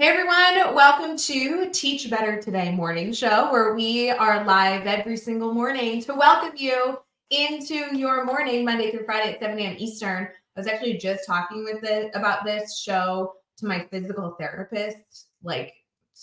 Hey everyone, welcome to Teach Better Today morning show where we are live every single morning to welcome you into your morning Monday through Friday at 7 a.m. Eastern. I was actually just talking with it about this show to my physical therapist like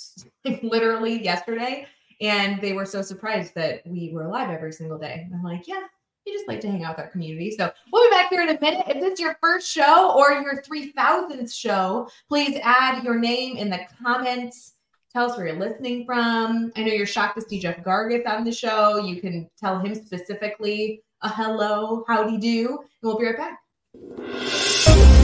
literally yesterday and they were so surprised that we were live every single day. I'm like, yeah, we just like to hang out with our community. So we'll be back here in a minute. If this is your first show or your 3000th show, please add your name in the comments. Tell us where you're listening from. I know you're shocked to see Jeff Gargas on the show. You can tell him specifically a hello, howdy do, and we'll be right back.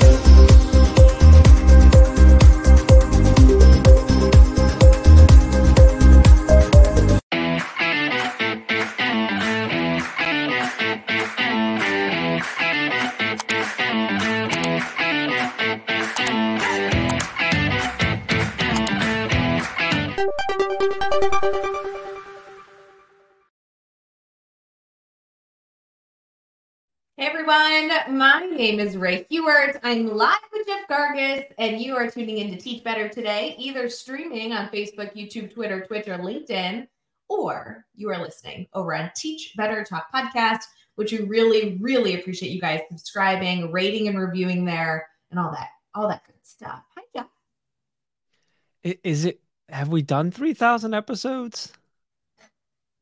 My name is Rae Hughart. I'm live with Jeff Gargas, and you are tuning in to Teach Better today, either streaming on Facebook, YouTube, Twitter, Twitch, or LinkedIn, or you are listening over on Teach Better Talk podcast, which we really, really appreciate you guys subscribing, rating, and reviewing there, and all that, all that good stuff. Hi, Jeff. Is it? Have we done three thousand episodes?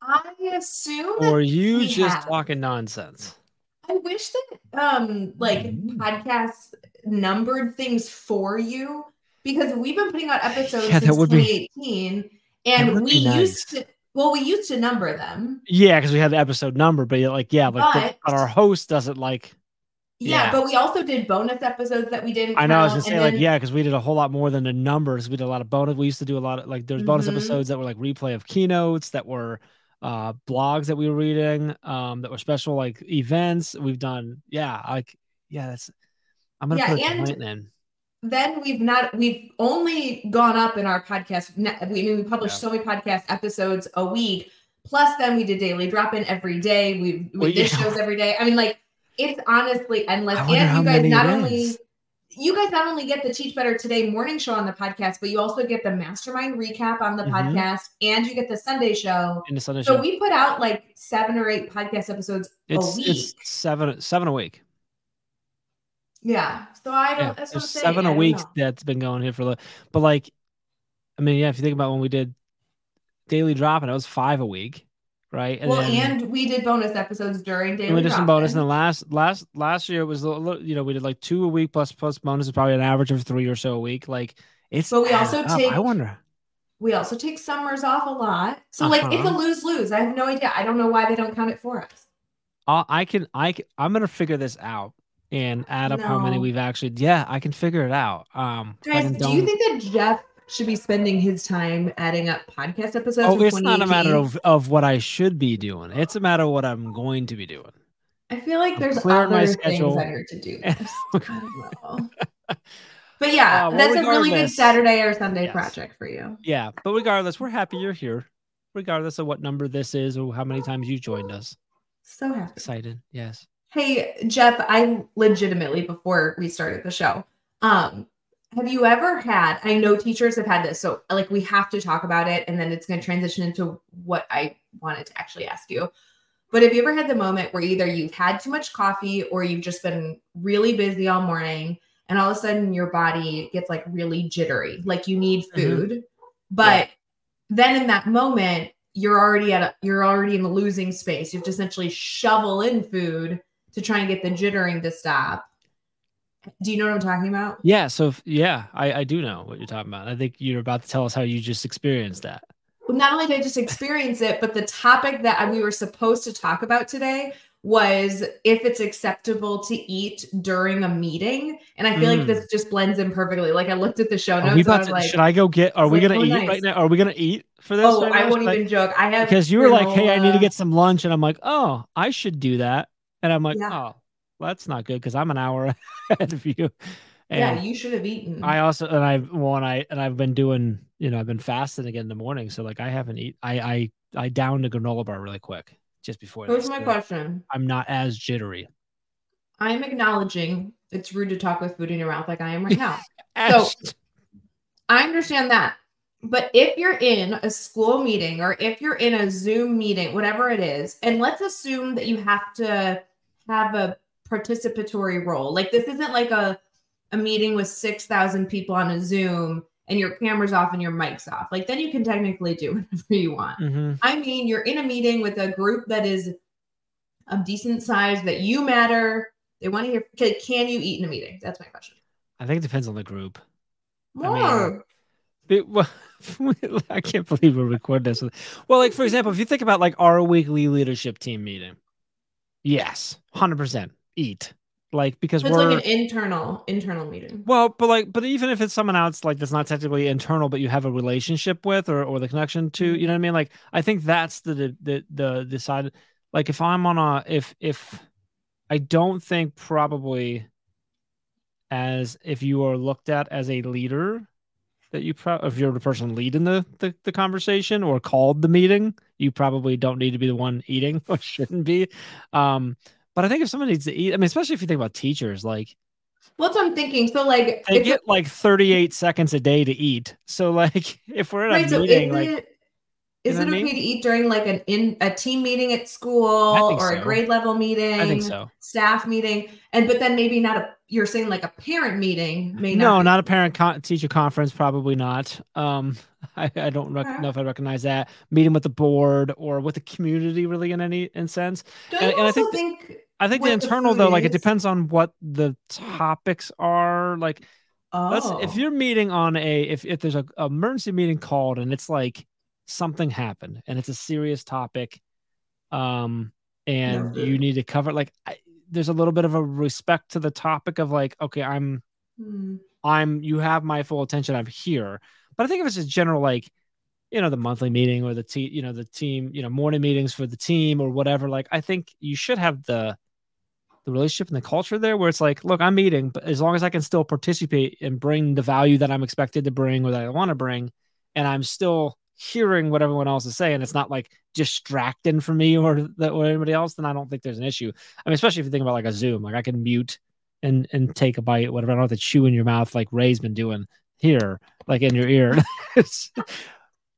I assume, or are you just have. talking nonsense? I wish that um like Mm. podcasts numbered things for you because we've been putting out episodes Yeah, since would be- 2018 and we nice. used to well we used to number them. Yeah, because we had the episode number, but like, yeah, like, the- But- but our host doesn't like. Yeah, Yeah. but we also did bonus episodes that we didn't I know. I was count, gonna say and like, yeah, because we did a whole lot more than the numbers. We did a lot of bonus. We used to do a lot of like, there's bonus Mhm. episodes that were like replay of keynotes that were uh blogs that we were reading, um, that were special like events. We've done, yeah, like, yeah, that's. I'm gonna Yeah, put and- complaint in. then we've not we've only gone up in our podcast we, I mean, we publish Yeah. so many podcast episodes a week plus then we did daily drop in every day we we Well, did yeah. shows every day i mean like it's honestly endless and you guys not it only is. You guys not only get the teach better today morning show on the podcast but you also get the mastermind recap on the Mhm. podcast and you get the sunday show In the Sunday so show. we put out like seven or eight podcast episodes It's a week it's seven seven a week. yeah so i don't Yeah, that's what i'm saying seven a week that's been going here for the but like I mean, yeah, if you think about when we did daily drop and it was five a week, right? well, then- and we did bonus episodes during daily. and we did some bonus. And last last last year it was a little, you know, we did like two a week plus plus bonus is probably an average of three or so a week. Like it's But we also up. take- I wonder. We also take summers off a lot, so like it's a Uh-huh. lose lose. I have no idea. I don't know why they don't count it for us. I'll, I can I can, I'm gonna figure this out and add up how many we've actually. Yeah, I can figure it out. Um, Guys, do you think that Jeff should be spending his time adding up podcast episodes? Oh, it's not a matter of of what I should be doing. It's a matter of what I'm going to be doing. I feel like there's clearing my other schedule. things your to do. I. But yeah, Uh, well, that's a really good Saturday or Sunday Yes. project for you. Yeah, but regardless, we're happy you're here. Regardless of what number this is or how many times you joined us. So happy. Excited. Yes. Hey, Jeff, I legitimately before we started the show, um, have you ever had? I know teachers have had this, so like we have to talk about it, and then it's going to transition into what I wanted to actually ask you. But have you ever had the moment where either you've had too much coffee or you've just been really busy all morning, and all of a sudden your body gets like really jittery, like you need Mhm. food, but then in that moment you're already at a, you're already in the losing space. You have to essentially shovel in food to try and get the jittering to stop. Do you know what I'm talking about? Yeah. So if- yeah, I, I do know what you're talking about. I think you're about to tell us how you just experienced that. Well, not only did I just experience it, but the topic that we were supposed to talk about today was if it's acceptable to eat during a meeting. And I feel like Mm. this just blends in perfectly. Like I looked at the show Are notes. we and I about was to, like, should I go get? Are we like, gonna oh, eat nice. right now? Are we gonna eat for this? oh, right I now? won't Should even joke. I have because you were like, "Hey, I need to get some lunch," and I'm like, "Oh, I should do that," and I'm like, Yeah. "Oh, well, that's not good because I'm an hour ahead of you." Yeah, And you should have eaten. I also and I well, and I and I've been doing, you know, I've been fasting again in the morning, so like I haven't eat. I I I downed a granola bar really quick just before. Here's my question. I'm not as jittery. I'm acknowledging it's rude to talk with food in your mouth like I am right now. so I understand that. But if you're in a school meeting or if you're in a Zoom meeting, whatever it is, and let's assume that you have to have a participatory role. Like this isn't like a a meeting with 6,000 people on a Zoom and your camera's off and your mic's off. Like then you can technically do whatever you want. Mm-hmm. I mean, you're in a meeting with a group that is of decent size that you matter. They want to hear can, can you eat in a meeting? That's my question. I think it depends on the group. I mean, More. It- well, I can't believe we're recording this. Well, like for example, if you think about like our weekly leadership team meeting, yes, hundred percent eat like because it's we're like an internal internal meeting. well, but like, but even if it's someone else like that's not technically internal, but you have a relationship with or or the connection to, you know what I mean? Like, I think that's the the the, the decide. Like, if I'm on a if if I don't think probably as if you are looked at as a leader that you pro- if you're the person leading the, the the conversation or called the meeting you probably don't need to be the one eating or shouldn't be um but i think if someone needs to eat i mean especially if you think about teachers like Well, that's what I'm thinking. So like they get like 38 seconds a day to eat so like if we're in a so meeting like it is know it I okay mean? to eat during like an in a team meeting at school or a grade level meeting? i think so Staff meeting, and but then maybe not a. You're saying like a parent meeting may no not. be- not a parent con- teacher conference probably not um i, I don't rec- Okay. know if i recognize that meeting with the board or with the community really in any in sense Don't and- you and I think think? I think the the internal food though, like it depends on what the topics are. Like, oh, if you're meeting on a if if there's a emergency meeting called and it's like something happened and it's a serious topic, um, and Yeah. you need to cover like I, there's a little bit of a respect to the topic of like, okay, I'm Hmm. I'm you have my full attention. I'm here. But I think if it's just general like, you know, the monthly meeting or the team, you know, the team, you know, morning meetings for the team or whatever, like I think you should have the the relationship and the culture there where it's like, look, I'm meeting, but as long as I can still participate and bring the value that I'm expected to bring or that I want to bring, and I'm still hearing what everyone else is saying, it's not like distracting for me or that or anybody else, then I don't think there's an issue. I mean, especially if you think about like a Zoom, like I can mute and and take a bite, whatever. I don't have to chew in your mouth like Rae's been doing here, like in your ear.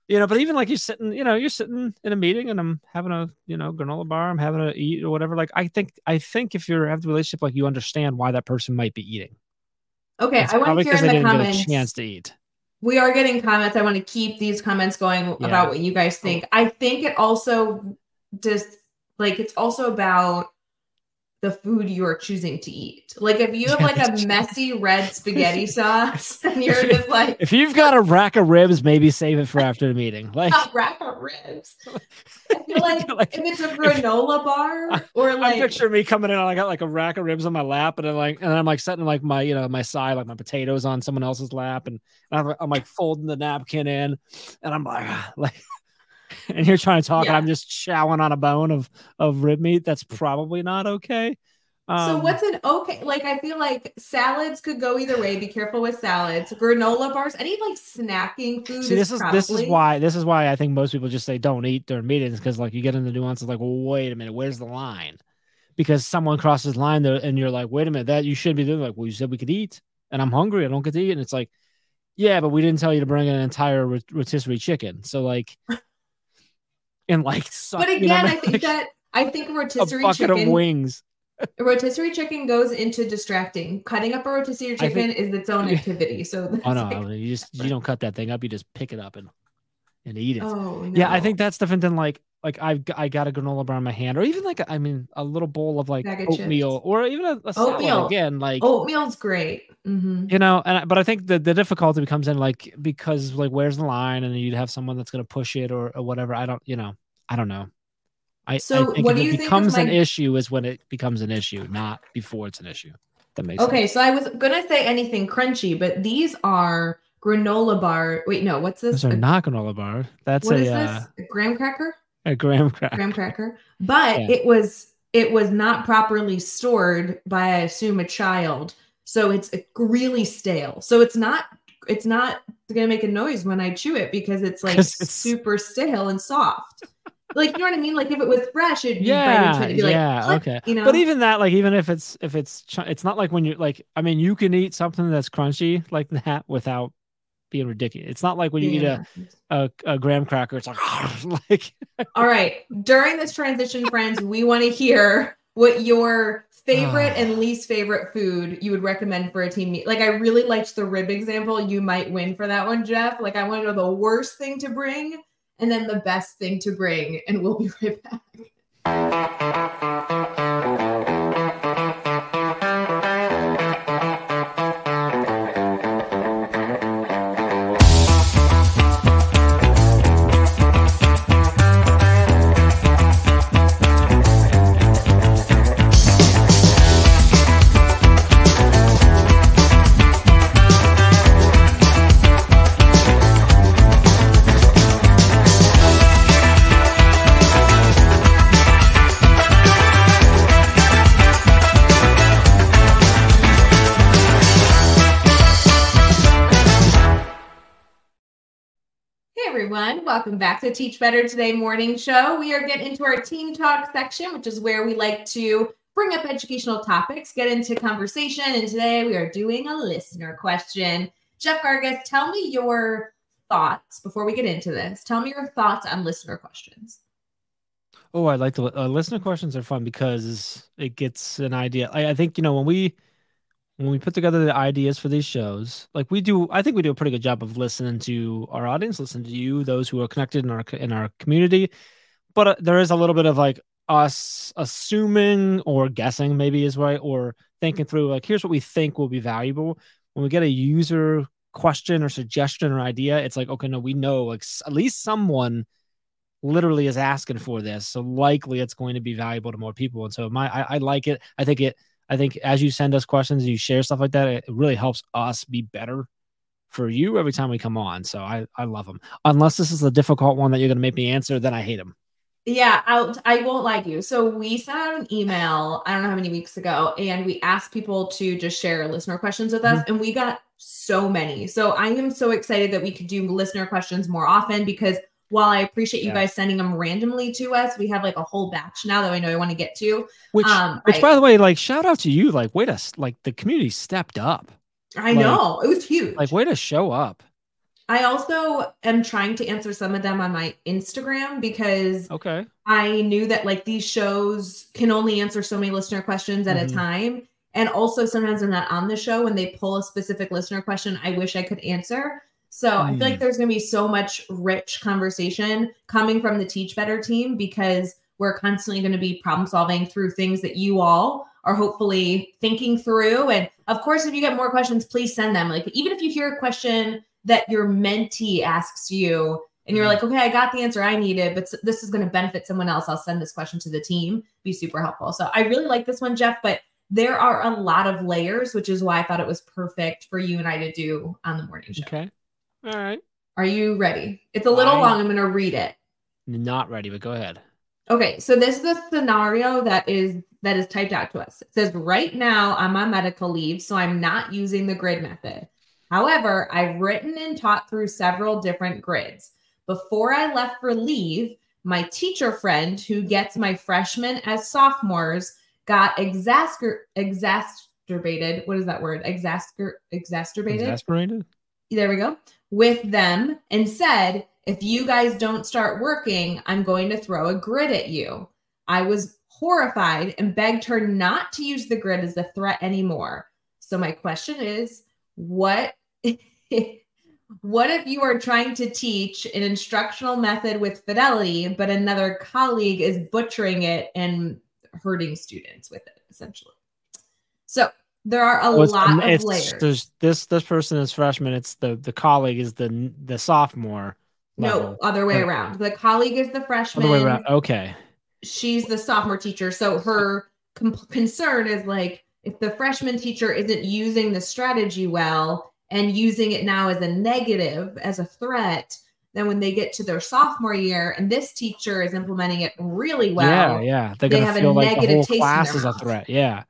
You know, but even like you're sitting, you know, you're sitting in a meeting and I'm having a, you know, granola bar, I'm having to eat or whatever. Like I think I think if you're have the relationship, like you understand why that person might be eating. Okay, It's I want to hear in the didn't comments. get a chance to eat. We are getting comments. I want to keep these comments going Yeah. about what you guys think. I think it also just like it's also about the food you are choosing to eat. Like if you have like a messy red spaghetti sauce and you're just like If you've got a rack of ribs, maybe save it for after the meeting. Like a rack of ribs. I feel like, Like, if it's a granola bar or I like picture me coming in and I got like a rack of ribs on my lap and I'm like and I'm like setting like my you know my side like my potatoes on someone else's lap and, and I'm, I'm like folding the napkin in and I'm like ah, like and you're trying to talk and I'm just chowing on a bone of of rib meat that's probably not okay. so Um, what's an okay like I feel like salads could go either way. Be careful with salads. Granola bars, any like snacking food. See, this is this is why this is why I think most people just say don't eat during meetings because like you get into the nuances like, well, wait a minute, where's the line? Because someone crosses line there and you're like, wait a minute, that you should be doing like, well, you said we could eat, and I'm hungry, I don't get to eat, and it's like, yeah, but we didn't tell you to bring an entire rot- rotisserie chicken, so like, and like, suck, But you know again, I think Like, that I think a rotisserie bucket chicken of wings. rotisserie chicken goes into distracting. Cutting up a rotisserie I think- chicken is its own activity. So Oh no, like- you just you don't cut that thing up, you just pick it up and and eat it. oh Yeah, I think that's different than like like I've I got a granola bar in my hand, or even like I mean a little bowl of like Bag oatmeal, chips. or even a, a salad Oatmeal. again. Like oatmeal's great. hmm you know, and but I think the the difficulty comes in like because like where's the line, and you'd have someone that's gonna push it or, or whatever. I don't, you know, I don't know. I, So I think what do it you think of becomes an issue is when it becomes an issue, not before it's an issue. That makes Okay, sense. so I was gonna say anything crunchy, but these are granola bar. Wait, no, what's this? Those are A- not granola bar. That's what a is uh, this? A graham cracker? A graham cracker. Graham cracker. But Yeah. it was it was not properly stored by I assume a child. So it's really stale. So it's not it's not gonna make a noise when I chew it because it's like it's- super stale and soft. like you know what I mean? Like if it was fresh, it'd be Yeah, right into it. It'd be like, yeah, click, okay. You know, But even that, like, even if it's if it's ch- it's not like when you're like, I mean, you can eat something that's crunchy like that without being ridiculous. It's not like when you eat a, a, a graham cracker, it's like, like all right. During this transition, friends, we want to hear what your favorite and ah. least favorite food you would recommend for a team meet. Like I really liked the rib example. You might win for that one, Jeff. Like I want to know the worst thing to bring and then the best thing to bring, and we'll be right back. Welcome back to Teach Better Today morning show. We are getting into our team talk section, which is where we like to bring up educational topics, get into conversation. And today we are doing a listener question. Jeff Gargas, tell me your thoughts before we get into this. Tell me your thoughts on listener questions. Oh, I like the uh, listener questions are fun because it gets an idea. I, I think, you know, when we when we put together the ideas for these shows, like we do, I think we do a pretty good job of listening to our audience, listening to you, those who are connected in our in our community. But uh, there is a little bit of like us assuming or guessing, maybe is right, or thinking through like here's what we think will be valuable. When we get a user question or suggestion or idea, it's like okay, no, we know like at least someone literally is asking for this, so likely it's going to be valuable to more people. And so my, I, I like it. I think it I think as you send us questions, you share stuff like that, it really helps us be better for you every time we come on. So I, I love them. Unless this is a difficult one that you're going to make me answer, then I hate them. Yeah, I'll, I won't lie to you. So we sent out an email, I don't know how many weeks ago, and we asked people to just share listener questions with us, mm-hmm. and we got so many. So I am so excited that we could do listener questions more often because while I appreciate you yeah. guys sending them randomly to us, we have like a whole batch now that I know I want to get to. Which, um, which I, by the way, like shout out to you. Like, wait a like the community stepped up. I like, know it was huge. Like, way to show up. I also am trying to answer some of them on my Instagram because okay, I knew that like these shows can only answer so many listener questions at mm-hmm. a time. And also sometimes I'm not on the show when they pull a specific listener question I wish I could answer. So mm. I feel like mm. there's going to be so much rich conversation coming from the Teach Better team because we're constantly going to be problem solving through things that you all are hopefully thinking through. And of course, if you get more questions, please send them. Like, even if you hear a question that your mentee asks you and you're mm. like, okay, I got the answer I needed, but this is going to benefit someone else, I'll send this question to the team. Be super helpful. So I really like this one, Jeff, but there are a lot of layers, which is why I thought it was perfect for you and I to do on the morning show. Okay. All right. Are you ready? It's a little I, long. I'm going to read it. Not ready, but go ahead. Okay, so this is the scenario that is that is typed out to us. It says right now I'm on medical leave, so I'm not using the grid method. However, I've written and taught through several different grids. Before I left for leave, my teacher friend who gets my freshmen as sophomores got exasper- exacerbated. What is that word? Exasper- exacerbated. Exasperated. There we go with them and said, if you guys don't start working, I'm going to throw a grid at you. I was horrified and begged her not to use the grid as a threat anymore. So my question is, what what if you are trying to teach an instructional method with fidelity, but another colleague is butchering it and hurting students with it, essentially? So there are a lot of layers. There's this this person is freshman. It's the the colleague is the the sophomore. Level. No, other way around. The colleague is the freshman. Other way around. Okay. She's the sophomore teacher. So her com- concern is like if the freshman teacher isn't using the strategy well and using it now as a negative, as a threat, then when they get to their sophomore year and this teacher is implementing it really well, yeah, yeah, they're gonna they feel like the whole class is a threat. Yeah.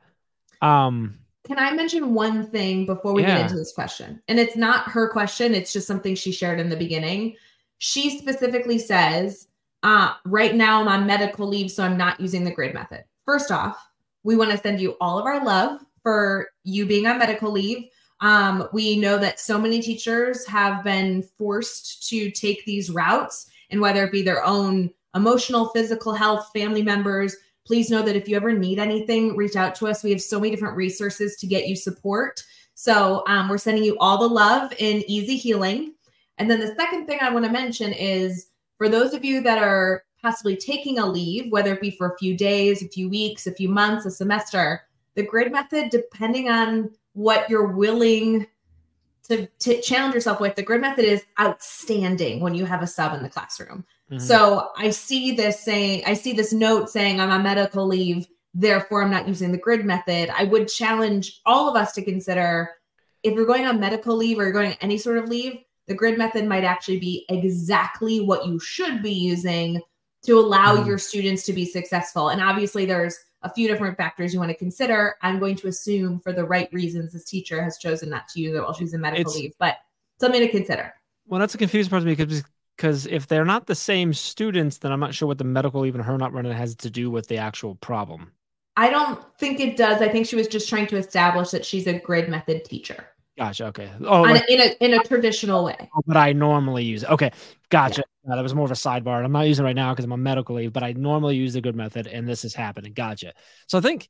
Um, can I mention one thing before we yeah. get into this question? And it's not her question, it's just something she shared in the beginning. She specifically says, uh, right now I'm on medical leave, so I'm not using the grid method. First off, we want to send you all of our love for you being on medical leave. Um, we know that so many teachers have been forced to take these routes, and whether it be their own emotional, physical health, family members, please know that if you ever need anything, reach out to us. We have so many different resources to get you support. So um, we're sending you all the love in easy healing. And then the second thing I want to mention is for those of you that are possibly taking a leave, whether it be for a few days, a few weeks, a few months, a semester, the grid method, depending on what you're willing to, to challenge yourself with, the grid method is outstanding when you have a sub in the classroom. Mm-hmm. So I see this saying, I see this note saying I'm on medical leave, therefore I'm not using the grid method. I would challenge all of us to consider if you're going on medical leave or you're going on any sort of leave, the grid method might actually be exactly what you should be using to allow mm. your students to be successful. And obviously, there's a few different factors you want to consider. I'm going to assume for the right reasons, this teacher has chosen not to use it while she's in medical it's, leave, but something to consider. Well, that's a confusing part to me because because if they're not the same students, then I'm not sure what the medical even her not running has to do with the actual problem. I don't think it does. I think she was just trying to establish that she's a grid method teacher. Gotcha. Okay. Oh, in a in a traditional way. Oh, but I normally use it. Okay. Gotcha. Yeah. Uh, that was more of a sidebar. And I'm not using it right now because I'm on medical leave, but I normally use the grid method, and this is happening. Gotcha. So I think,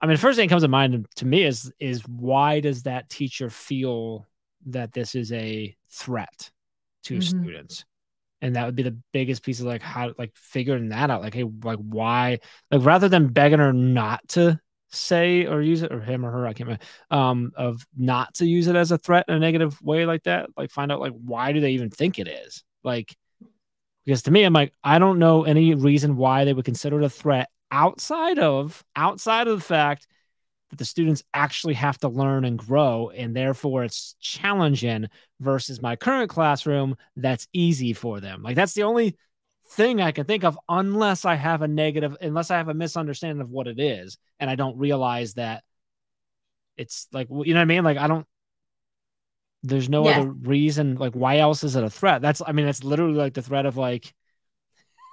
I mean, the first thing that comes to mind to me is is why does that teacher feel that this is a threat to mm-hmm. students? And that would be the biggest piece of like how like figuring that out. Like, hey, like why? Like rather than begging her not to say or use it or him or her i can't remember um of not to use it as a threat in a negative way like that like find out like why do they even think it is like because to me i'm like i don't know any reason why they would consider it a threat outside of outside of the fact that the students actually have to learn and grow and therefore it's challenging versus my current classroom that's easy for them like that's the only thing I can think of unless I have a negative, unless I have a misunderstanding of what it is and I don't realize that it's like, you know what I mean? Like, I don't, there's no yeah. other reason. Like, why else is it a threat? That's, I mean, it's literally like the threat of like,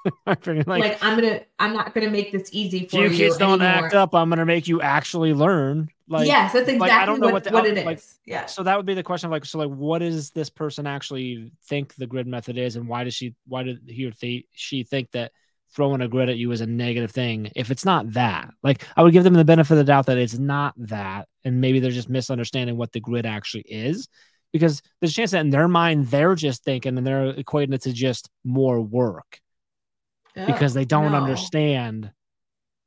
like, like, I'm gonna, I'm not gonna make this easy for you. You kids don't anymore. act up. I'm gonna make you actually learn. Like, yes, that's exactly like, I don't know what, what, the, what it like, is. Yeah. So that would be the question of like, so like, what does this person actually think the grid method is, and why does she, why did he or they, she think that throwing a grid at you is a negative thing? If it's not that, like, I would give them the benefit of the doubt that it's not that, and maybe they're just misunderstanding what the grid actually is, because there's a chance that in their mind they're just thinking and they're equating it to just more work oh, because they don't no. understand.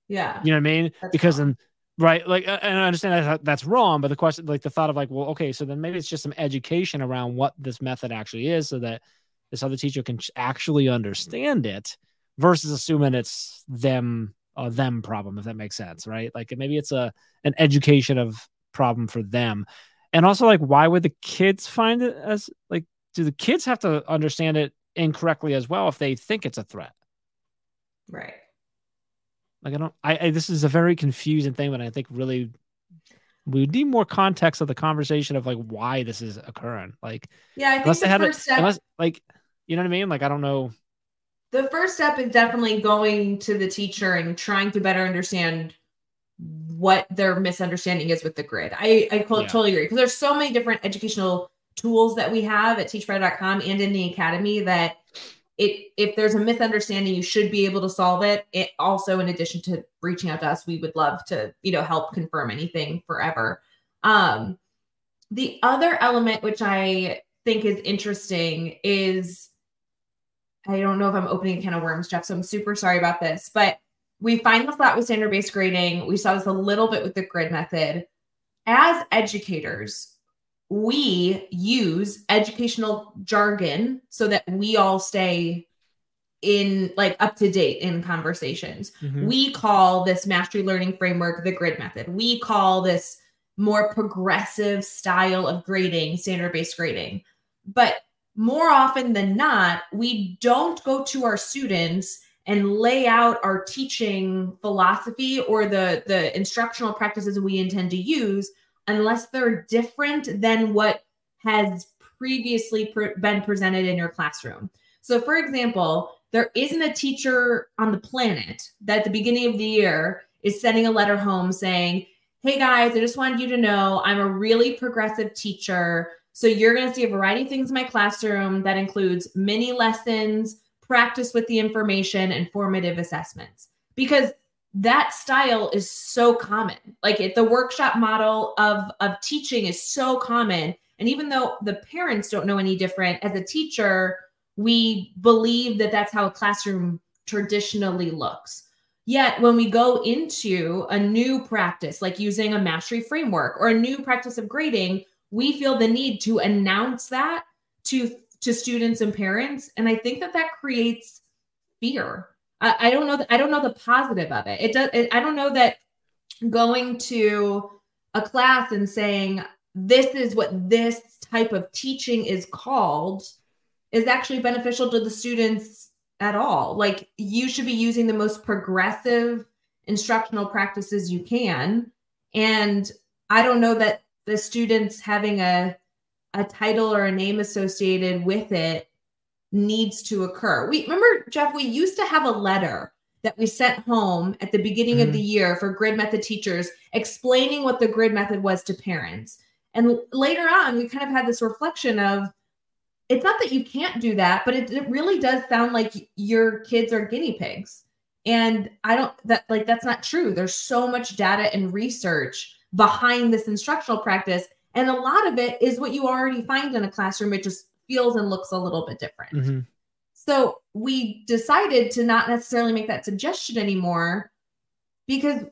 Yeah. You know what I mean? That's because in right like and i understand that that's wrong but the question like the thought of like well okay so then maybe it's just some education around what this method actually is so that this other teacher can actually understand it versus assuming it's them a them problem if that makes sense right like maybe it's a an education of problem for them and also like why would the kids find it as like do the kids have to understand it incorrectly as well if they think it's a threat right like I don't. I, I this is a very confusing thing, but I think really we need more context of the conversation of like why this is occurring. Like yeah, I think the first a, step, unless like you know what I mean. Like I don't know. The first step is definitely going to the teacher and trying to better understand what their misunderstanding is with the grid. I I yeah. totally agree because there's so many different educational tools that we have at teachbetter.com and in the academy that it if there's a misunderstanding you should be able to solve it. It also in addition to reaching out to us we would love to you know help confirm anything forever. Um the other element which i think is interesting is i don't know if i'm opening a can of worms jeff so i'm super sorry about this but we find this a lot with standard based grading. We saw this a little bit with the grid method. As educators we use educational jargon so that we all stay in like up to date in conversations. Mm-hmm. We call this mastery learning framework the grid method. We call this more progressive style of grading standard based grading. But more often than not, we don't go to our students and lay out our teaching philosophy or the the instructional practices we intend to use unless they're different than what has previously been presented in your classroom. So, for example, there isn't a teacher on the planet that at the beginning of the year is sending a letter home saying, hey guys, I just wanted you to know I'm a really progressive teacher. So you're going to see a variety of things in my classroom that includes mini lessons, practice with the information, and formative assessments. Because that style is so common. Like it, the workshop model of, of teaching is so common. And even though the parents don't know any different, as a teacher, we believe that that's how a classroom traditionally looks. Yet, when we go into a new practice, like using a mastery framework or a new practice of grading, we feel the need to announce that to to students and parents, and I think that that creates fear. I, I don't know. I don't know the positive of it. It does. It, I don't know that going to a class and saying this is what this type of teaching is called is actually beneficial to the students at all. Like you should be using the most progressive instructional practices you can. And I don't know that the students having a a title or a name associated with it needs to occur. We remember Jeff, we used to have a letter that we sent home at the beginning mm-hmm. of the year for grid method teachers explaining what the grid method was to parents. And later on, we kind of had this reflection of it's not that you can't do that, but it, it really does sound like your kids are guinea pigs. And I don't that like that's not true. There's so much data and research behind this instructional practice. And a lot of it is what you already find in a classroom. It just feels and looks a little bit different. Mm-hmm. So we decided to not necessarily make that suggestion anymore because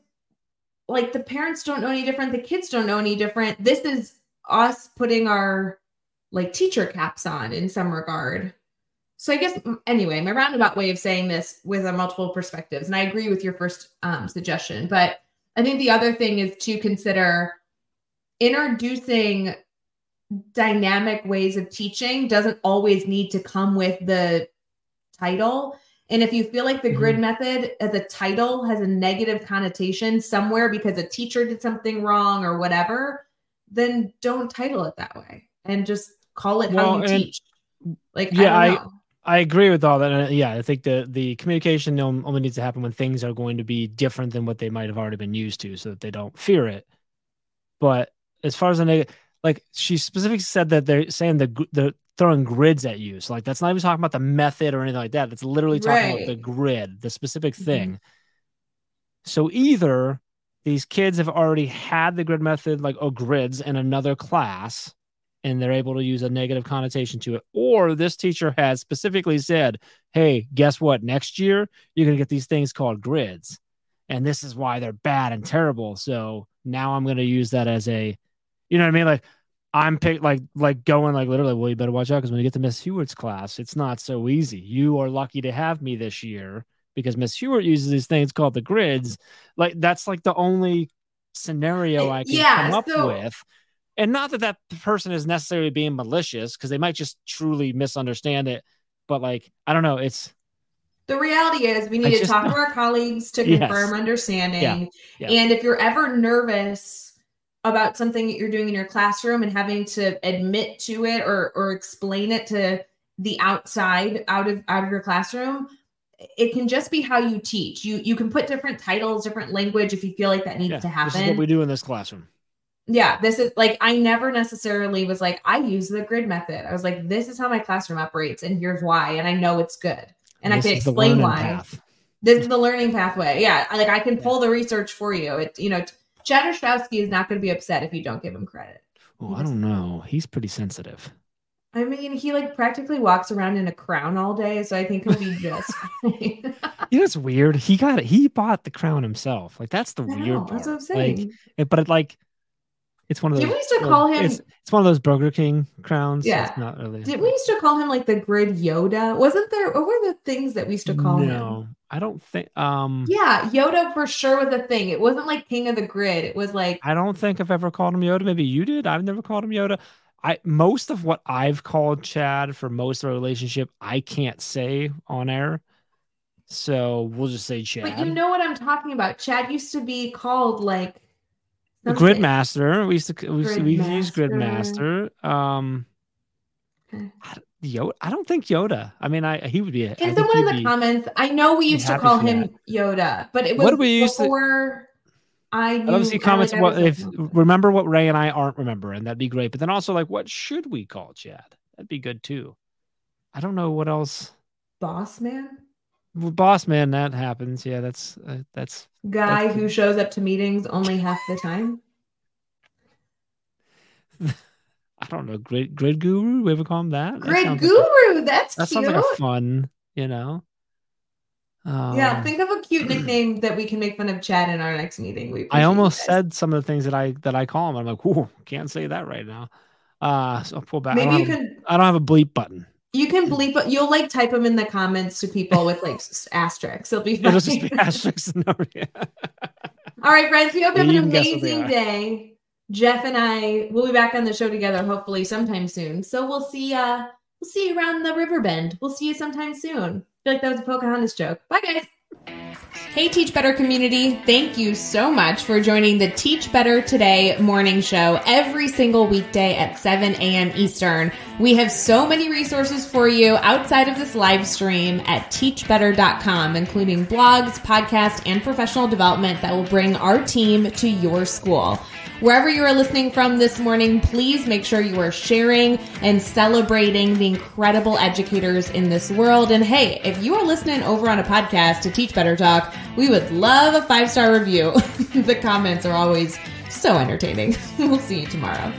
like the parents don't know any different, the kids don't know any different. This is us putting our like teacher caps on in some regard. So I guess anyway, my roundabout way of saying this with a multiple perspectives, and I agree with your first um, suggestion, but I think the other thing is to consider introducing dynamic ways of teaching doesn't always need to come with the title. And if you feel like the mm-hmm. grid method as a title has a negative connotation somewhere because a teacher did something wrong or whatever, then don't title it that way and just call it well, how you teach. Like, yeah, I, I, I agree with all that. And yeah, I think the the communication only needs to happen when things are going to be different than what they might have already been used to, so that they don't fear it. But as far as the negative, like she specifically said that they're saying the the throwing grids at you. So like that's not even talking about the method or anything like that. That's literally talking right. about the grid, the specific mm-hmm. thing. Mm-hmm. So either these kids have already had the grid method, like oh grids, in another class, and they're able to use a negative connotation to it. Or this teacher has specifically said, hey, guess what? Next year, you're going to get these things called grids. And this is why they're bad and terrible. So now I'm going to use that as a, you know what I mean? Like, I'm pick like like going like literally. Well, you better watch out because when you get to Miss Hewitt's class, it's not so easy. You are lucky to have me this year because Miss Hewitt uses these things called the grids. Like that's like the only scenario eh, I can yeah, come up so, with and not that that person is necessarily being malicious because they might just truly misunderstand it but like i don't know it's the reality is we need to just, talk to our colleagues to confirm yes. understanding yeah. Yeah. and if you're ever nervous about something that you're doing in your classroom and having to admit to it or or explain it to the outside out of out of your classroom it can just be how you teach you you can put different titles different language if you feel like that needs yeah, to happen this is what we do in this classroom yeah, this is like I never necessarily was like I use the grid method. I was like, this is how my classroom operates, and here's why, and I know it's good, and this I can explain why. Path. This is the learning pathway. Yeah, like I can pull the research for you. It you know, Chad Ostrowski is not going to be upset if you don't give him credit. Oh, I don't know. He's pretty sensitive. I mean, he like practically walks around in a crown all day, so I think he'll be just fine. you know, it's weird. He got it. He bought the crown himself. Like that's the I weird know, part. That's what I'm saying. Eh, like, but it, like it's one of those. Did we used to call him? It's, it's one of those Burger King crowns. Yeah, so not really. Did we used to call him like the Grid Yoda? Wasn't there? What were the things that we used to call no, him? No, I don't think. Um. Yeah, Yoda for sure was a thing. It wasn't like King of the Grid. It was like. I don't think I've ever called him Yoda. Maybe you did. I've never called him Yoda. I most of what I've called Chad for most of our relationship, I can't say on air. So we'll just say Chad. But you know what I'm talking about. Chad used to be called like Gridmaster. We used to we used to, we use Gridmaster. Um, okay. Yoda. I don't think Yoda. I mean, I he would be. A, Can someone in the be, comments? I know we used to call him Yoda, but it was what we before. I I'd love to see knew- I comments like what if remember what Rae and I aren't remembering. That'd be great. But then also like what should we call Chad? That'd be good too. I don't know what else. boss man Boss man, that happens. Yeah, that's uh, that's guy That's- who shows up to meetings only half the time. I don't know. Grid grid guru. We ever call him that? That Grid like a- guru, that's that cute. sounds like a fun. You know. yeah, Um, think of a cute nickname that we can make fun of Chad in our next meeting. We I almost said some of the things that I that I call him. I'm like, whoa, can't say that right now. Uh, so I'll pull back. Maybe don't, you have, can I don't have a bleep button. You can bleep it. You'll like type them in the comments to people with like asterisks. It'll be It'll just be asterisks. no- yeah. All right, friends, we hope you have an can guess what they amazing day. Jeff and I will be back on the show together hopefully sometime soon. So we'll see uh we'll see you around the river bend. We'll see you sometime soon. I feel like that was a Pocahontas joke. Bye guys. Hey Teach Better community, thank you so much for joining the Teach Better Today morning show every single weekday at 7 a.m. Eastern. We have so many resources for you outside of this live stream at teachbetter.com, including blogs, podcasts, and professional development that will bring our team to your school. Wherever you are listening from this morning, please make sure you are sharing and celebrating the incredible educators in this world. And hey, if you are listening over on a podcast to Teach Better Talk, we would love a five star review. the comments are always so entertaining. we'll see you tomorrow.